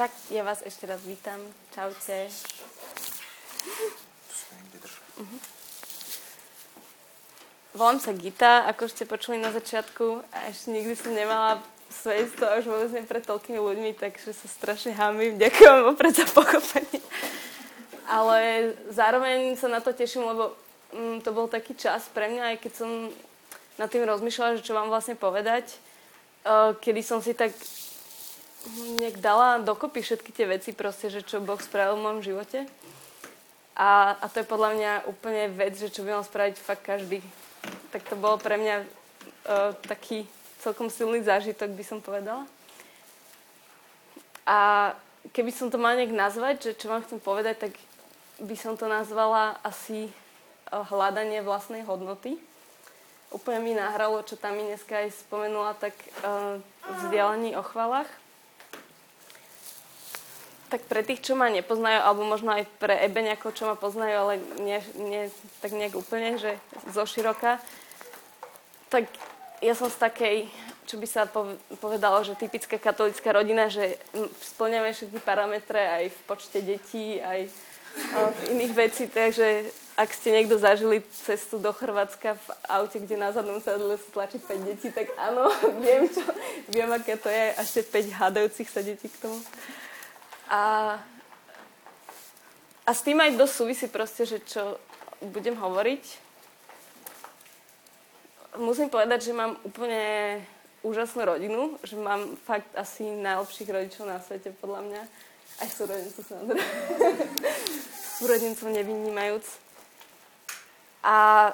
Tak ja vás ešte raz vítam. Čaute. Uh-huh. Volám sa Gita, ako ste počuli na začiatku a ešte nikdy som nemala svedectvo už vôbec nie pred toľkými ľuďmi, takže sa strašne hamím. Ďakujem vopred za pochopenie. Ale zároveň sa na to teším, lebo mm, to bol taký čas pre mňa, aj keď som nad tým rozmýšľala, že čo vám vlastne povedať, uh, kedy som si tak nejak dala dokopy všetky tie veci proste, že čo Boh spravil v môjom živote. A, a to je podľa mňa úplne vec, že čo by mal spraviť fakt každý. Tak to bolo pre mňa uh, taký celkom silný zážitok, by som povedala. A keby som to mala nejak nazvať, že čo vám chcem povedať, tak by som to nazvala asi uh, hľadanie vlastnej hodnoty. Úplne mi nahralo, čo tam mi dneska aj spomenula, tak uh, vzdialení o chvalách tak pre tých, čo ma nepoznajú, alebo možno aj pre Ebeňakov, čo ma poznajú, ale nie, nie tak nejak úplne, že zo široka, tak ja som z takej, čo by sa povedalo, že typická katolická rodina, že splňame všetky parametre aj v počte detí, aj v iných vecí, takže ak ste niekto zažili cestu do Chorvátska v aute, kde na zadnom sedle sa tlačí 5 detí, tak áno, viem, čo, viem, aké to je, ešte 5 hádajúcich sa detí k tomu. A, a s tým aj dosť súvisí proste, že čo budem hovoriť. Musím povedať, že mám úplne úžasnú rodinu, že mám fakt asi najlepších rodičov na svete, podľa mňa. Aj súrodencov samozrejme. súrodencov nevynímajúc. A,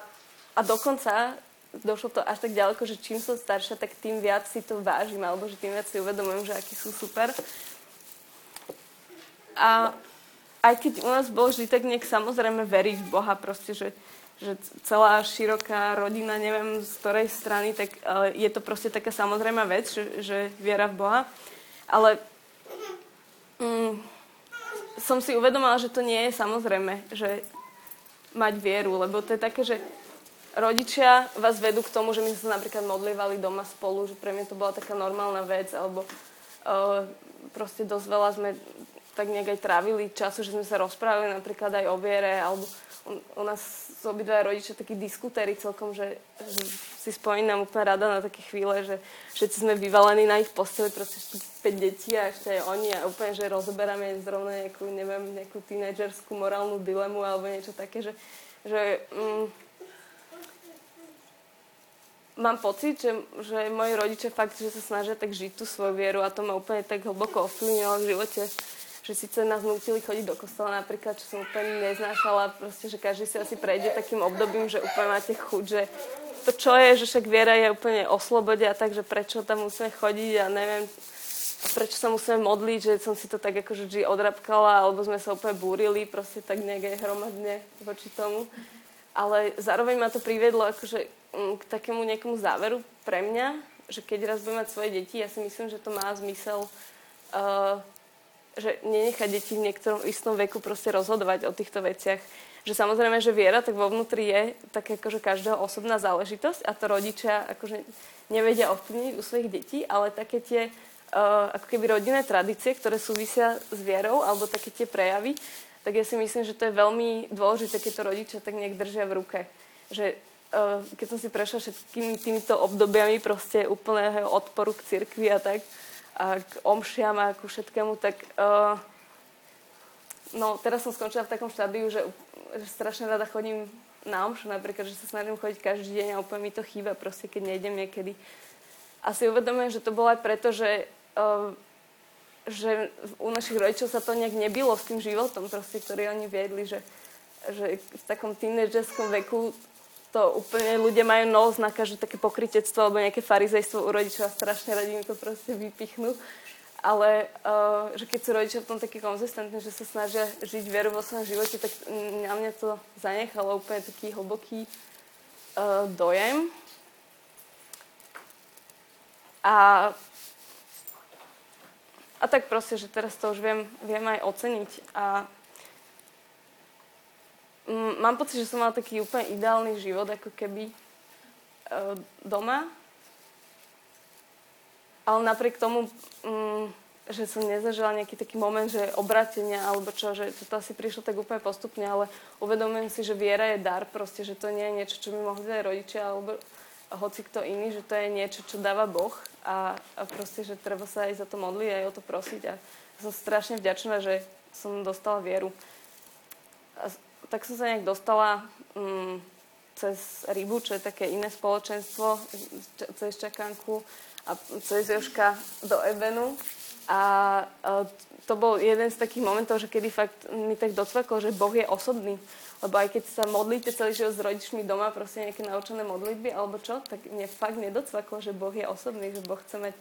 a dokonca došlo to až tak ďaleko, že čím som staršia, tak tým viac si to vážim, alebo že tým viac si uvedomujem, že akí sú super. A aj keď u nás bol tak nejak samozrejme veriť v Boha, proste, že, že celá široká rodina, neviem z ktorej strany, tak je to proste taká samozrejmá vec, že, že viera v Boha. Ale um, som si uvedomila, že to nie je samozrejme, že mať vieru, lebo to je také, že rodičia vás vedú k tomu, že my sme sa napríklad modlievali doma spolu, že pre mňa to bola taká normálna vec, alebo uh, proste dosť veľa sme tak nejak aj trávili času, že sme sa rozprávali napríklad aj o viere, alebo u, u nás sú obidva rodičia takí diskutéri celkom, že, že si spomínam úplne rada na také chvíle, že všetci sme vyvalení na ich posteli, proste 5 detí a ešte aj oni a úplne, že rozoberáme zrovna nejakú, neviem, nejakú tínedžerskú morálnu dilemu alebo niečo také, že, že mm, mám pocit, že, že moji rodičia fakt, že sa snažia tak žiť tú svoju vieru a to ma úplne tak hlboko ovplyvnilo v živote že síce nás nutili chodiť do kostola napríklad, čo som úplne neznášala, proste, že každý si asi prejde takým obdobím, že úplne máte chuť, že to čo je, že však viera je úplne o slobode a tak, že prečo tam musíme chodiť a neviem, prečo sa musíme modliť, že som si to tak akože vždy odrapkala, alebo sme sa úplne búrili, proste tak nejak aj hromadne voči tomu. Ale zároveň ma to priviedlo akože mm, k takému nejakému záveru pre mňa, že keď raz budem mať svoje deti, ja si myslím, že to má zmysel uh, že nenechať deti v niektorom istom veku proste rozhodovať o týchto veciach. Že samozrejme, že viera tak vo vnútri je tak akože každého osobná záležitosť a to rodičia akože nevedia ovplyvniť u svojich detí, ale také tie uh, ako keby rodinné tradície, ktoré súvisia s vierou alebo také tie prejavy, tak ja si myslím, že to je veľmi dôležité, keď to rodičia tak nejak držia v ruke. Že uh, keď som si prešla všetkými týmito obdobiami proste úplného odporu k cirkvi a tak, a k omšiam a ku všetkému, tak uh, no teraz som skončila v takom štádiu, že, že strašne rada chodím na omšu napríklad, že sa snažím chodiť každý deň a úplne mi to chýba proste, keď nejdem niekedy. A si uvedomujem, že to bolo aj preto, že, uh, že u našich rodičov sa to nejak nebilo s tým životom proste, ktorý oni viedli, že, že v takom tínedžerskom veku to úplne ľudia majú nos na každé také pokrytectvo alebo nejaké farizejstvo u rodičov a strašne radi mi to proste vypichnú. Ale uh, že keď sú rodičia v tom taký konzistentní, že sa snažia žiť vieru vo svojom živote, tak na mňa to zanechalo úplne taký hlboký uh, dojem. A, a tak proste, že teraz to už viem, viem aj oceniť. A mám pocit, že som mala taký úplne ideálny život, ako keby uh, doma. Ale napriek tomu že som nezažila nejaký taký moment, že obratenia alebo čo, že to asi prišlo tak úplne postupne, ale uvedomujem si, že viera je dar, proste, že to nie je niečo, čo by mohli dať rodičia alebo hoci kto iný, že to je niečo, čo dáva Boh a, a proste, že treba sa aj za to modliť, aj o to prosiť a som strašne vďačná, že som dostala vieru. Tak som sa nejak dostala mm, cez Rybu, čo je také iné spoločenstvo, cez Čakanku a cez Joška do Ebenu a to bol jeden z takých momentov, že kedy fakt mi tak docvaklo, že Boh je osobný. Lebo aj keď sa modlíte celý život s rodičmi doma, proste nejaké naučené modlitby alebo čo, tak mne fakt nedocvaklo, že Boh je osobný, že Boh chce mať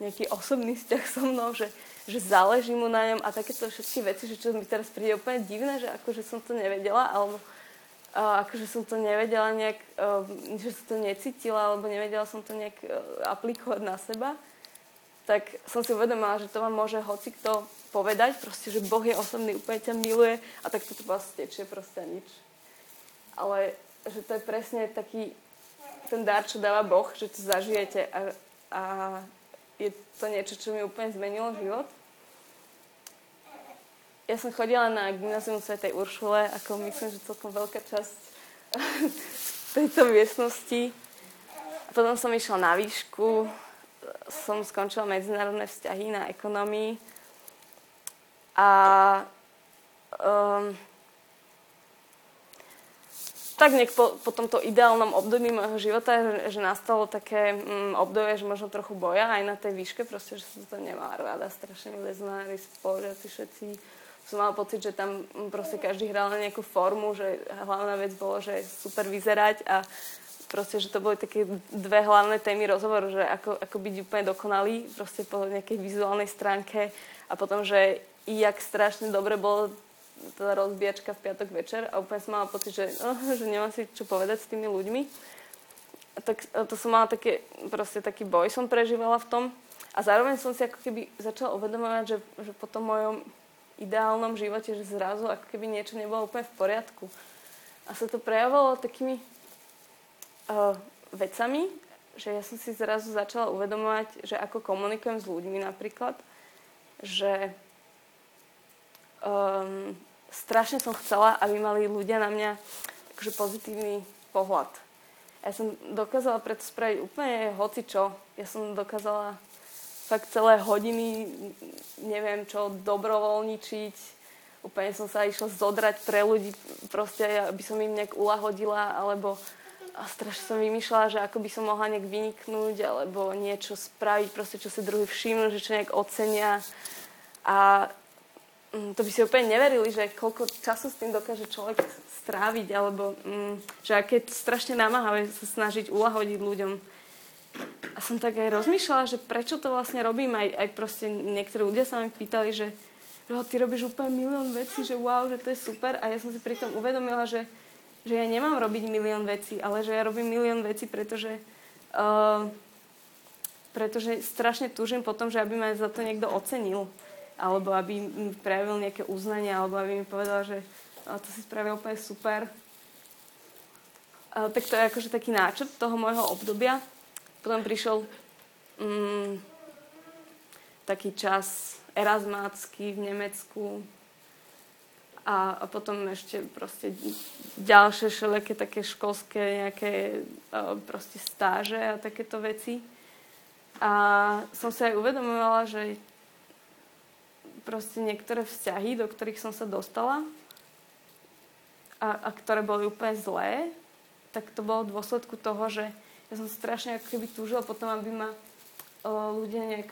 nejaký osobný vzťah so mnou, že, že záleží mu na ňom a takéto všetky veci, že čo mi teraz príde úplne divné, že akože som to nevedela, alebo uh, akože som to nevedela nejak, uh, že som to necítila, alebo nevedela som to nejak uh, aplikovať na seba tak som si uvedomila, že to vám môže hoci kto povedať, proste, že Boh je osobný, úplne ťa miluje a tak to vás tečie proste nič. Ale že to je presne taký ten dar, čo dáva Boh, že to zažijete a, a je to niečo, čo mi úplne zmenilo život. Ja som chodila na gymnázium Sv. Uršule, ako myslím, že celkom veľká časť tejto miestnosti. Potom som išla na výšku, som skončila medzinárodné vzťahy na ekonomii a um, tak nejak po, po tomto ideálnom období môjho života, že, že nastalo také um, obdobie, že možno trochu boja aj na tej výške, proste, že som to nemala rada, strašne leznári, spolužiaci všetci. Som mala pocit, že tam proste každý hral na nejakú formu, že hlavná vec bolo, že super vyzerať a proste, že to boli také dve hlavné témy rozhovoru, že ako, ako byť úplne dokonalý proste po nejakej vizuálnej stránke a potom, že jak strašne dobre bolo tá rozbíjačka v piatok večer a úplne som mala pocit, že, oh, že nemám si čo povedať s tými ľuďmi. Tak to som mala také, proste taký boj som prežívala v tom a zároveň som si ako keby začala uvedomovať, že, že po tom mojom ideálnom živote, že zrazu ako keby niečo nebolo úplne v poriadku. A sa to prejavovalo takými uh, vecami, že ja som si zrazu začala uvedomovať, že ako komunikujem s ľuďmi napríklad, že um, strašne som chcela, aby mali ľudia na mňa akože pozitívny pohľad. Ja som dokázala preto spraviť úplne hoci čo. Ja som dokázala fakt celé hodiny, neviem čo, dobrovoľničiť. Úplne som sa išla zodrať pre ľudí, proste aby som im nejak ulahodila, alebo a strašne som vymýšľala, že ako by som mohla nejak vyniknúť alebo niečo spraviť, proste čo si druhý všimnú, že čo nejak ocenia. A to by si úplne neverili, že koľko času s tým dokáže človek stráviť, alebo mm, že aké strašne namáhavé sa snažiť ulahodiť ľuďom. A som tak aj rozmýšľala, že prečo to vlastne robím. Aj, aj proste niektorí ľudia sa mi pýtali, že, že ty robíš úplne milión vecí, že wow, že to je super. A ja som si pritom uvedomila, že že ja nemám robiť milión vecí, ale že ja robím milión vecí, pretože, uh, pretože strašne túžim potom, že aby ma za to niekto ocenil alebo aby mi prejavil nejaké uznanie alebo aby mi povedal, že to si spravil úplne super. Tak to je akože taký náčrt toho môjho obdobia. Potom prišiel um, taký čas erasmácky v Nemecku, a, a potom ešte proste ďalšie všelijaké také školské nejaké proste stáže a takéto veci. A som sa aj uvedomovala, že proste niektoré vzťahy, do ktorých som sa dostala a, a ktoré boli úplne zlé, tak to bolo v dôsledku toho, že ja som strašne ako keby túžila potom, aby ma o, ľudia nejak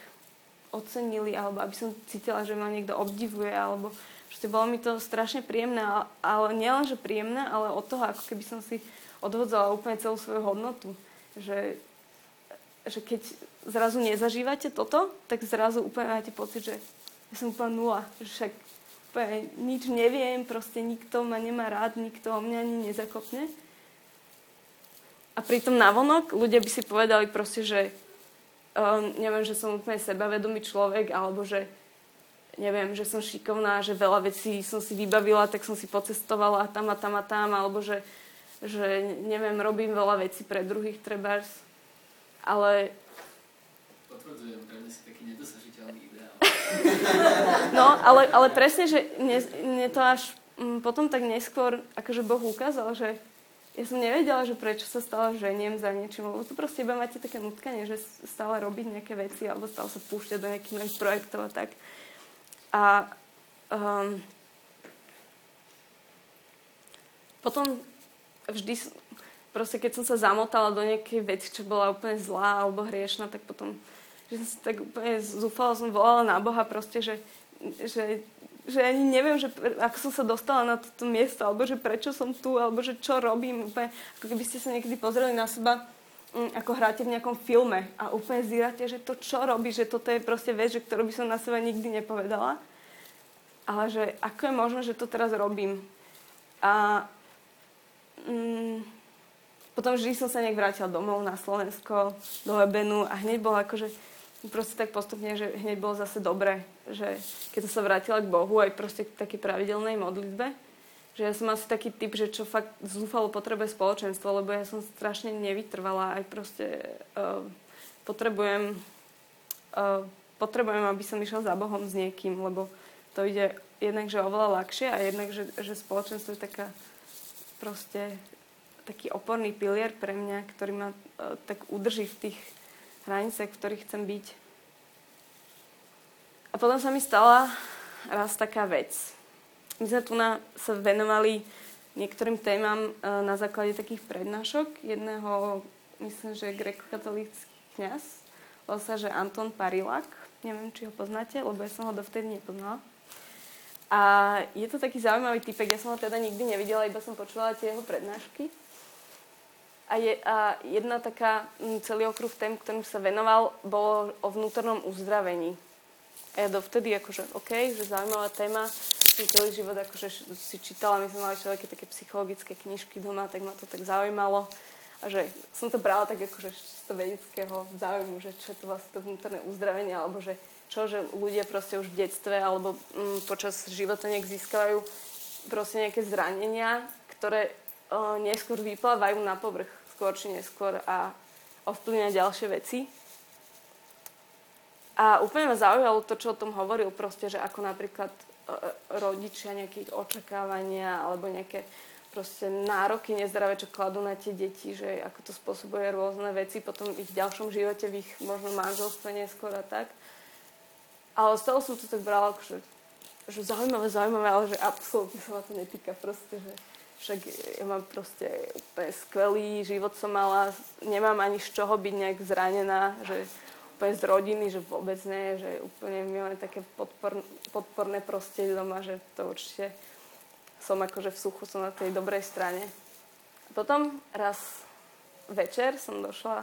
ocenili, alebo aby som cítila, že ma niekto obdivuje, alebo Proste bolo mi to strašne príjemné, ale nielen, že príjemné, ale od toho, ako keby som si odvodzala úplne celú svoju hodnotu. Že, že keď zrazu nezažívate toto, tak zrazu úplne máte pocit, že ja som úplne nula. Že však úplne nič neviem, proste nikto ma nemá rád, nikto o mňa ani nezakopne. A pritom navonok ľudia by si povedali proste, že um, neviem, že som úplne sebavedomý človek, alebo že neviem, že som šikovná, že veľa vecí som si vybavila, tak som si pocestovala tam a tam a tam, alebo že, že neviem, robím veľa vecí pre druhých trebárs, ale... Potvrdzujem, pre mňa si taký nedosažiteľný ideál. No, ale, ale presne, že mne, mne to až mm, potom tak neskôr, akože Boh ukázal, že ja som nevedela, že prečo sa stále ženiem za niečím, lebo to proste iba máte také nutkanie, že stále robiť nejaké veci alebo stále sa púšťať do nejakých nových projektov a tak. A um, potom vždy, proste keď som sa zamotala do nejakej veci, čo bola úplne zlá alebo hriešna, tak potom, že som tak úplne zúfala, som volala na Boha proste, že, že, že ani neviem, že ako som sa dostala na toto miesto, alebo že prečo som tu, alebo že čo robím. Úplne, ako keby ste sa niekedy pozreli na seba, mm, ako hráte v nejakom filme a úplne zíráte, že to čo robí, že toto je proste vec, že ktorú by som na seba nikdy nepovedala. Ale že ako je možné, že to teraz robím. A mm, potom vždy som sa nejak vrátila domov na Slovensko, do Ebenu a hneď bolo akože proste tak postupne, že hneď bolo zase dobre, že keď som sa vrátila k Bohu aj proste k takej pravidelnej modlitbe, že ja som asi taký typ, že čo fakt zúfalo potrebuje spoločenstvo, lebo ja som strašne nevytrvala aj proste uh, potrebujem uh, potrebujem, aby som išla za Bohom s niekým, lebo to ide jednak, že oveľa ľahšie a jednak, že, že spoločenstvo je taká proste taký oporný pilier pre mňa, ktorý ma uh, tak udrží v tých hraniciach, v ktorých chcem byť. A potom sa mi stala raz taká vec. My sme tu na, sa venovali niektorým témam uh, na základe takých prednášok. Jedného, myslím, že grekokatolícky kňaz, volal sa, že Anton Parilak. Neviem, či ho poznáte, lebo ja som ho dovtedy nepoznala. A je to taký zaujímavý typek, ja som ho teda nikdy nevidela, iba som počula tie jeho prednášky. A, je, a jedna taká, m, celý okruh tém, ktorým sa venoval, bolo o vnútornom uzdravení. A ja dovtedy akože, OK, že zaujímavá téma, som celý život akože si čítala, my sme mali všelijaké také psychologické knižky doma, tak ma to tak zaujímalo. A že som to brala tak akože z toho vedeckého záujmu, že čo je to vlastne to vnútorné uzdravenie, alebo že čo, že ľudia proste už v detstve alebo mm, počas života nejak získajú proste nejaké zranenia, ktoré o, neskôr vyplávajú na povrch, skôr či neskôr a ovplyvňujú ďalšie veci. A úplne ma zaujalo to, čo o tom hovoril, proste, že ako napríklad rodičia nejakých očakávania alebo nejaké proste nároky nezdravé, čo kladú na tie deti, že ako to spôsobuje rôzne veci potom v ich ďalšom živote, v ich možno manželstve neskôr a tak. Ale z toho som to tak brala, že, že zaujímavé, zaujímavé, ale že absolútne sa ma to netýka proste, že však ja mám proste úplne skvelý život som mala, nemám ani z čoho byť nejak zranená, že úplne z rodiny, že vôbec nie, že úplne milujem také podpor, podporné prostredie doma, že to určite som akože v suchu, som na tej dobrej strane. A potom raz večer som došla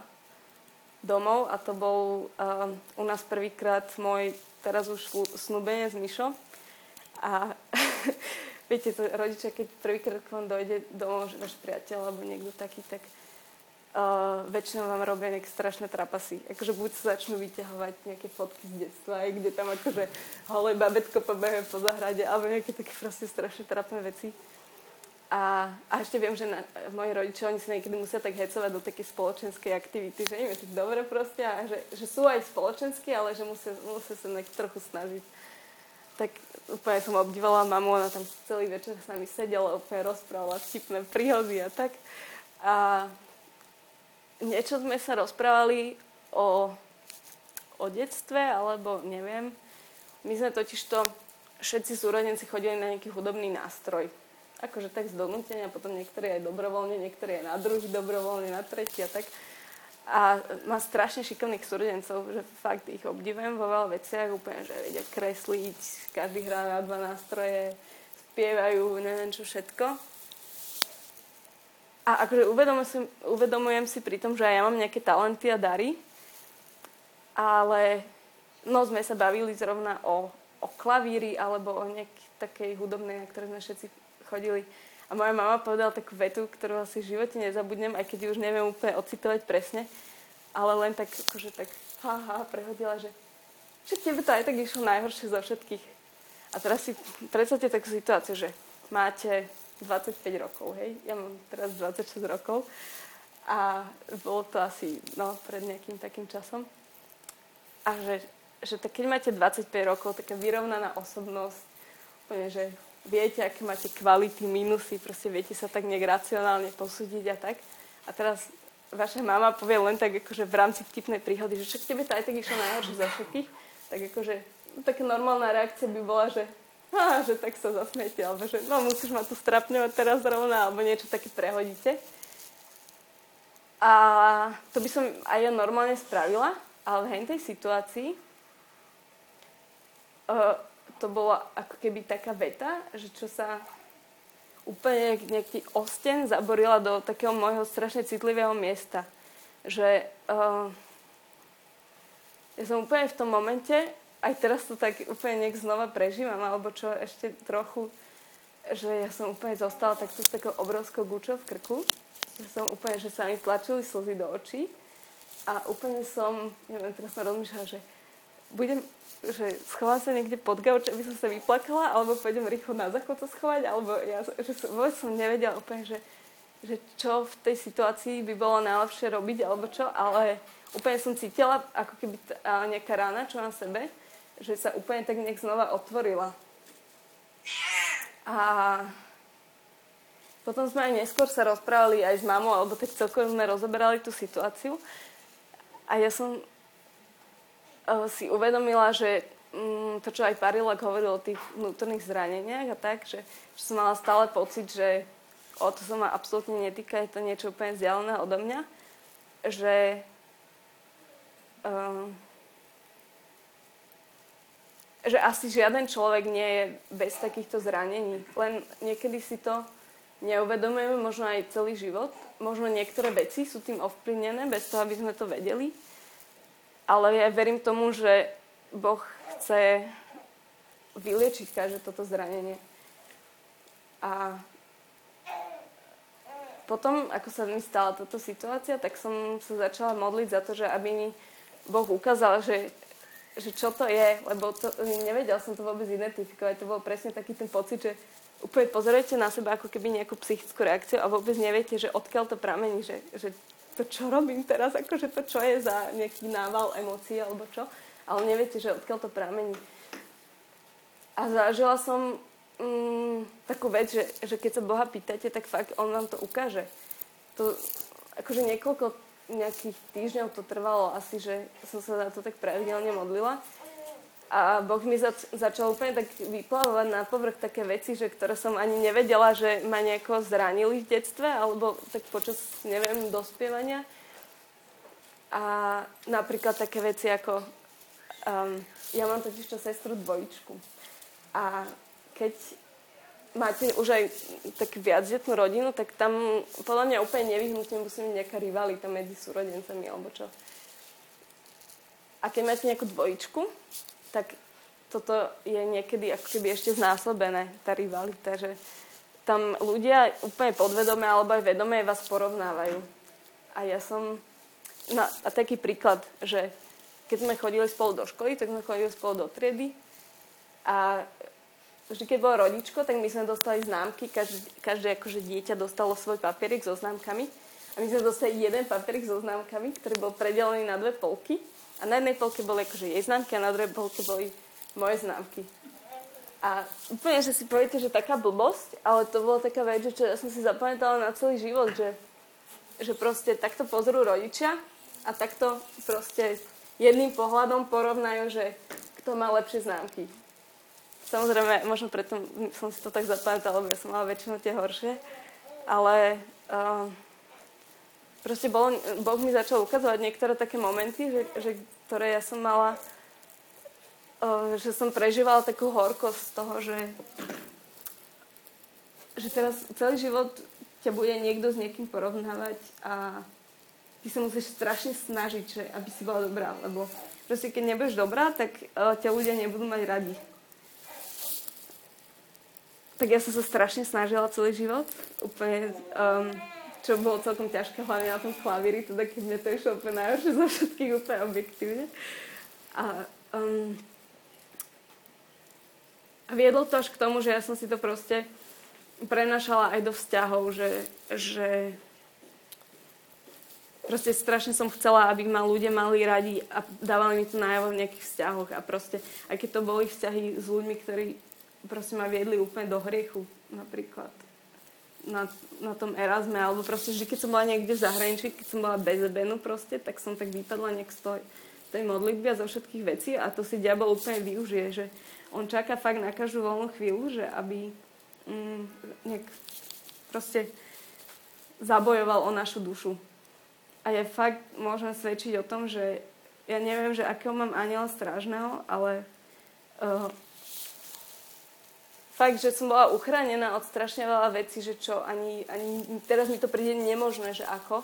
domov a to bol uh, u nás prvýkrát môj teraz už snúbenie s Mišo. A viete, to rodičia, keď prvýkrát k vám dojde domov, že váš priateľ alebo niekto taký, tak uh, väčšinou vám robia nejaké strašné trapasy. Akože buď sa začnú vyťahovať nejaké fotky z detstva, aj kde tam akože holé babetko pobehuje po zahrade, alebo nejaké také proste strašne trapné veci. A, a ešte viem, že na, moji rodičia, oni sa niekedy musia tak hecovať do takej spoločenskej aktivity, že je tak dobre proste a že, že sú aj spoločenskí, ale že musia, musia sa nejak trochu snažiť. Tak úplne som obdivala mamu, ona tam celý večer s nami sedela, úplne rozprávala vtipné príhody a tak. A niečo sme sa rozprávali o, o detstve, alebo neviem. My sme totiž to, všetci súrodenci chodili na nejaký hudobný nástroj akože tak z donútenia, potom niektorí aj dobrovoľne, niektorí aj na druhý dobrovoľne, na tretí a tak. A má strašne šikovných súrodencov, že fakt ich obdivujem vo veľa veciach, úplne, že vedia kresliť, každý hrá na dva nástroje, spievajú, neviem čo všetko. A akože uvedomujem si, uvedomujem si pri tom, že aj ja mám nejaké talenty a dary, ale no sme sa bavili zrovna o, o klavíri alebo o nejakej takej hudobnej, na ktoré sme všetci chodili. A moja mama povedala takú vetu, ktorú asi v živote nezabudnem, aj keď už neviem úplne ocitovať presne, ale len tak, akože tak, ha, ha, prehodila, že že tebe to aj tak išlo najhoršie zo všetkých. A teraz si predstavte takú situáciu, že máte 25 rokov, hej? Ja mám teraz 26 rokov a bolo to asi, no, pred nejakým takým časom. A že že tak keď máte 25 rokov, taká vyrovnaná osobnosť, úplne, že viete, aké máte kvality, minusy, proste viete sa tak nejak racionálne posúdiť a tak. A teraz vaša mama povie len tak akože v rámci vtipnej príhody, že však tebe to aj tak išlo najhoršie za všetkých, tak akože no, taká normálna reakcia by bola, že á, že tak sa zasmiete, alebo že no musíš ma tu strapňovať teraz rovno, alebo niečo také prehodíte. A to by som aj ja normálne spravila, ale v tej situácii uh, to bola ako keby taká veta, že čo sa úplne nejaký osten zaborila do takého môjho strašne citlivého miesta. Že uh, ja som úplne v tom momente aj teraz to tak úplne nejak znova prežívam, alebo čo ešte trochu, že ja som úplne zostala takto s takou obrovskou gučou v krku. Ja som úplne, že sa mi tlačili slzy do očí a úplne som, neviem, teraz som rozmýšľala, že budem, že schovám sa niekde pod gauč, aby som sa vyplakala, alebo pôjdem rýchlo na záchod sa schovať, alebo ja, že som, vôbec som nevedela úplne, že, že čo v tej situácii by bolo najlepšie robiť, alebo čo, ale úplne som cítila ako keby t- nejaká rána, čo na sebe že sa úplne tak nech znova otvorila. A potom sme aj neskôr sa rozprávali aj s mamou, alebo tak celkovo sme rozoberali tú situáciu. A ja som si uvedomila, že um, to, čo aj Parilak hovoril o tých vnútorných zraneniach a tak, že, že som mala stále pocit, že o to sa ma absolútne netýka, je to niečo úplne vzdialené odo mňa, že uh, že asi žiaden človek nie je bez takýchto zranení. Len niekedy si to neuvedomujeme, možno aj celý život. Možno niektoré veci sú tým ovplyvnené, bez toho, aby sme to vedeli. Ale ja verím tomu, že Boh chce vyliečiť každé toto zranenie. A potom, ako sa mi stala táto situácia, tak som sa začala modliť za to, že aby mi Boh ukázal, že že čo to je, lebo to, nevedel som to vôbec identifikovať. To bol presne taký ten pocit, že úplne pozorujete na seba ako keby nejakú psychickú reakciu a vôbec neviete, že odkiaľ to pramení, že, že to čo robím teraz, akože to čo je za nejaký nával emócií alebo čo, ale neviete, že odkiaľ to pramení. A zažila som mm, takú vec, že, že keď sa Boha pýtate, tak fakt On vám to ukáže. To, akože niekoľko nejakých týždňov to trvalo asi, že som sa za to tak pravidelne modlila. A Boh mi zač- začal úplne tak vyplavovať na povrch také veci, že ktoré som ani nevedela, že ma nejako zranili v detstve, alebo tak počas, neviem, dospievania. A napríklad také veci ako... Um, ja mám totiž to sestru dvojičku. A keď máte už aj tak viacdetnú rodinu, tak tam podľa mňa úplne nevyhnutne musí byť nejaká rivalita medzi súrodencami alebo čo. A keď máte nejakú dvojičku, tak toto je niekedy ako keby ešte znásobené, tá rivalita, že tam ľudia úplne podvedome alebo aj vedome vás porovnávajú. A ja som... No a taký príklad, že keď sme chodili spolu do školy, tak sme chodili spolu do triedy a vždy, keď bolo rodičko, tak my sme dostali známky, každé, každé akože dieťa dostalo svoj papierik so známkami a my sme dostali jeden papierik so známkami, ktorý bol predelený na dve polky a na jednej polke boli akože jej známky a na druhej polke boli moje známky. A úplne, že si poviete, že taká blbosť, ale to bola taká vec, že čo ja som si zapamätala na celý život, že, že proste takto pozrú rodičia a takto proste jedným pohľadom porovnajú, že kto má lepšie známky Samozrejme, možno preto som si to tak zapamätala, lebo ja som mala väčšinou tie horšie. Ale uh, proste bol, Boh mi začal ukazovať niektoré také momenty, že, že, ktoré ja som mala, uh, že som prežívala takú horkosť z toho, že, že teraz celý život ťa bude niekto s niekým porovnávať a ty sa musíš strašne snažiť, že, aby si bola dobrá, lebo proste keď nebudeš dobrá, tak uh, ťa ľudia nebudú mať radi tak ja som sa strašne snažila celý život. Úplne, um, čo bolo celkom ťažké, hlavne na tom klavíri, teda keď mne to išlo úplne najhoršie zo všetkých úplne objektívne. A, um, a viedlo to až k tomu, že ja som si to proste prenašala aj do vzťahov, že, že proste strašne som chcela, aby ma ľudia mali radi a dávali mi to najavo v nejakých vzťahoch a proste, aj keď to boli vzťahy s ľuďmi, ktorí proste ma viedli úplne do hriechu, napríklad na, na tom Erasme, alebo proste vždy, keď som bola niekde v zahraničí, keď som bola bez ebenu proste, tak som tak vypadla nejak z tej, tej modlitby a zo všetkých vecí a to si diabol úplne využije, že on čaká fakt na každú voľnú chvíľu, že aby mm, nejak proste zabojoval o našu dušu. A je fakt, môžem svedčiť o tom, že ja neviem, že akého mám aniela strážneho, ale uh, fakt, že som bola uchránená od strašne veľa vecí, že čo ani, ani teraz mi to príde nemožné, že ako.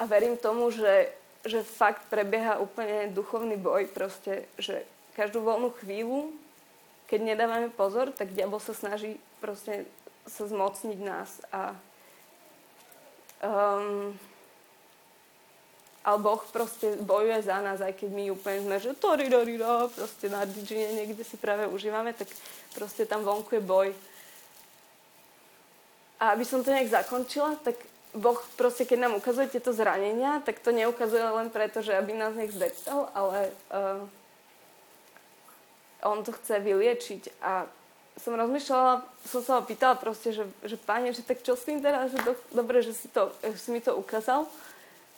A verím tomu, že, že fakt prebieha úplne duchovný boj, proste, že každú voľnú chvíľu, keď nedávame pozor, tak diabol sa snaží proste sa zmocniť nás a um, ale Boh proste bojuje za nás, aj keď my úplne sme, že to proste na džine niekde si práve užívame, tak proste tam vonku je boj. A aby som to nejak zakončila, tak Boh proste, keď nám ukazuje tieto zranenia, tak to neukazuje len preto, že aby nás nech zdeptal, ale uh, on to chce vyliečiť. A som rozmýšľala, som sa ho pýtala proste, že, že páne, že tak čo s tým teraz, že do, dobre, že si, to, že si mi to ukázal,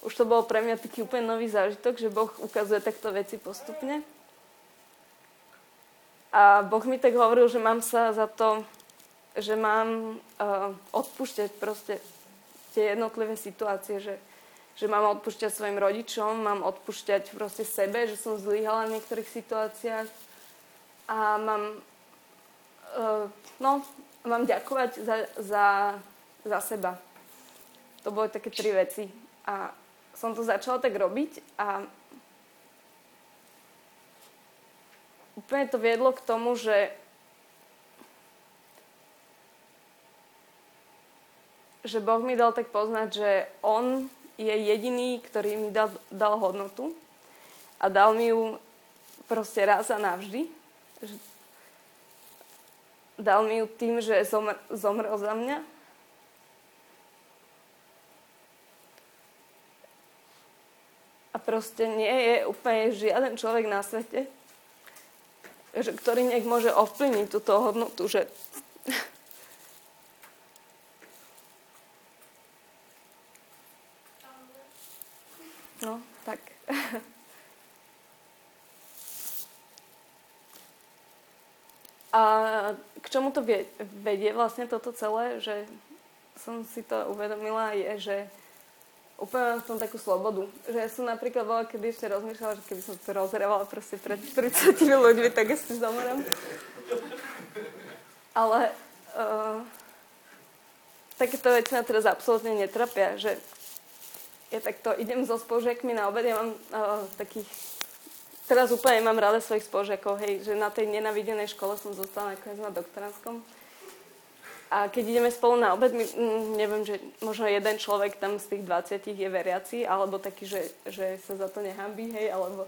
už to bol pre mňa taký úplne nový zážitok, že Boh ukazuje takto veci postupne. A Boh mi tak hovoril, že mám sa za to, že mám uh, odpúšťať proste tie jednotlivé situácie, že, že mám odpúšťať svojim rodičom, mám odpúšťať proste sebe, že som zlyhala v niektorých situáciách a mám, uh, no, mám ďakovať za, za, za seba. To boli také tri veci. A som to začala tak robiť a úplne to viedlo k tomu, že že Boh mi dal tak poznať, že On je jediný, ktorý mi dal, dal hodnotu a dal mi ju proste raz a navždy. Dal mi ju tým, že zomr, zomrel za mňa proste nie je úplne žiaden človek na svete, že, ktorý nech môže ovplyvniť túto hodnotu, že No, tak. A k čomu to vedie vlastne toto celé, že som si to uvedomila, je, že úplne v tom takú slobodu. Že ja som napríklad bola, kedy ešte rozmýšľala, že keby som to rozhrávala proste pred 30 ľuďmi, tak asi zomrem. Ale uh, takéto veci ma teraz absolútne netrapia, že ja takto idem so spolužiakmi na obed, ja mám uh, takých teraz úplne mám rada svojich spolužiakov, hej, že na tej nenavidenej škole som zostala nakoniec na doktoránskom a keď ideme spolu na obed, my, mm, neviem, že možno jeden človek tam z tých 20 je veriaci, alebo taký, že, že sa za to nehambí, hej, alebo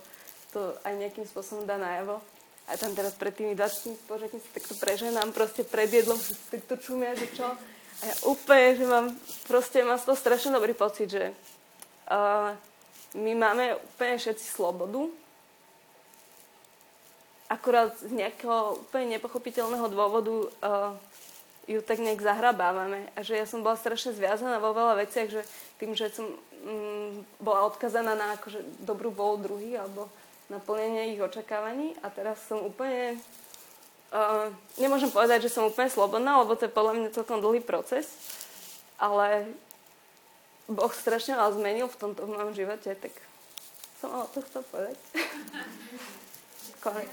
to aj nejakým spôsobom dá najavo. A tam teraz pred tými 20 spoločníkmi si takto preženám proste pred jedlom, si takto čumia, že čo. A ja úplne, že mám, proste mám z toho strašne dobrý pocit, že uh, my máme úplne všetci slobodu, akurát z nejakého úplne nepochopiteľného dôvodu uh, ju tak nejak zahrabávame. A že ja som bola strašne zviazaná vo veľa veciach, že tým, že som mm, bola odkazaná na akože dobrú bol druhý alebo naplnenie ich očakávaní a teraz som úplne uh, nemôžem povedať, že som úplne slobodná, lebo to je podľa mňa celkom dlhý proces, ale Boh strašne vás zmenil v tomto v mojom živote, tak som mala to chcel povedať. Konec.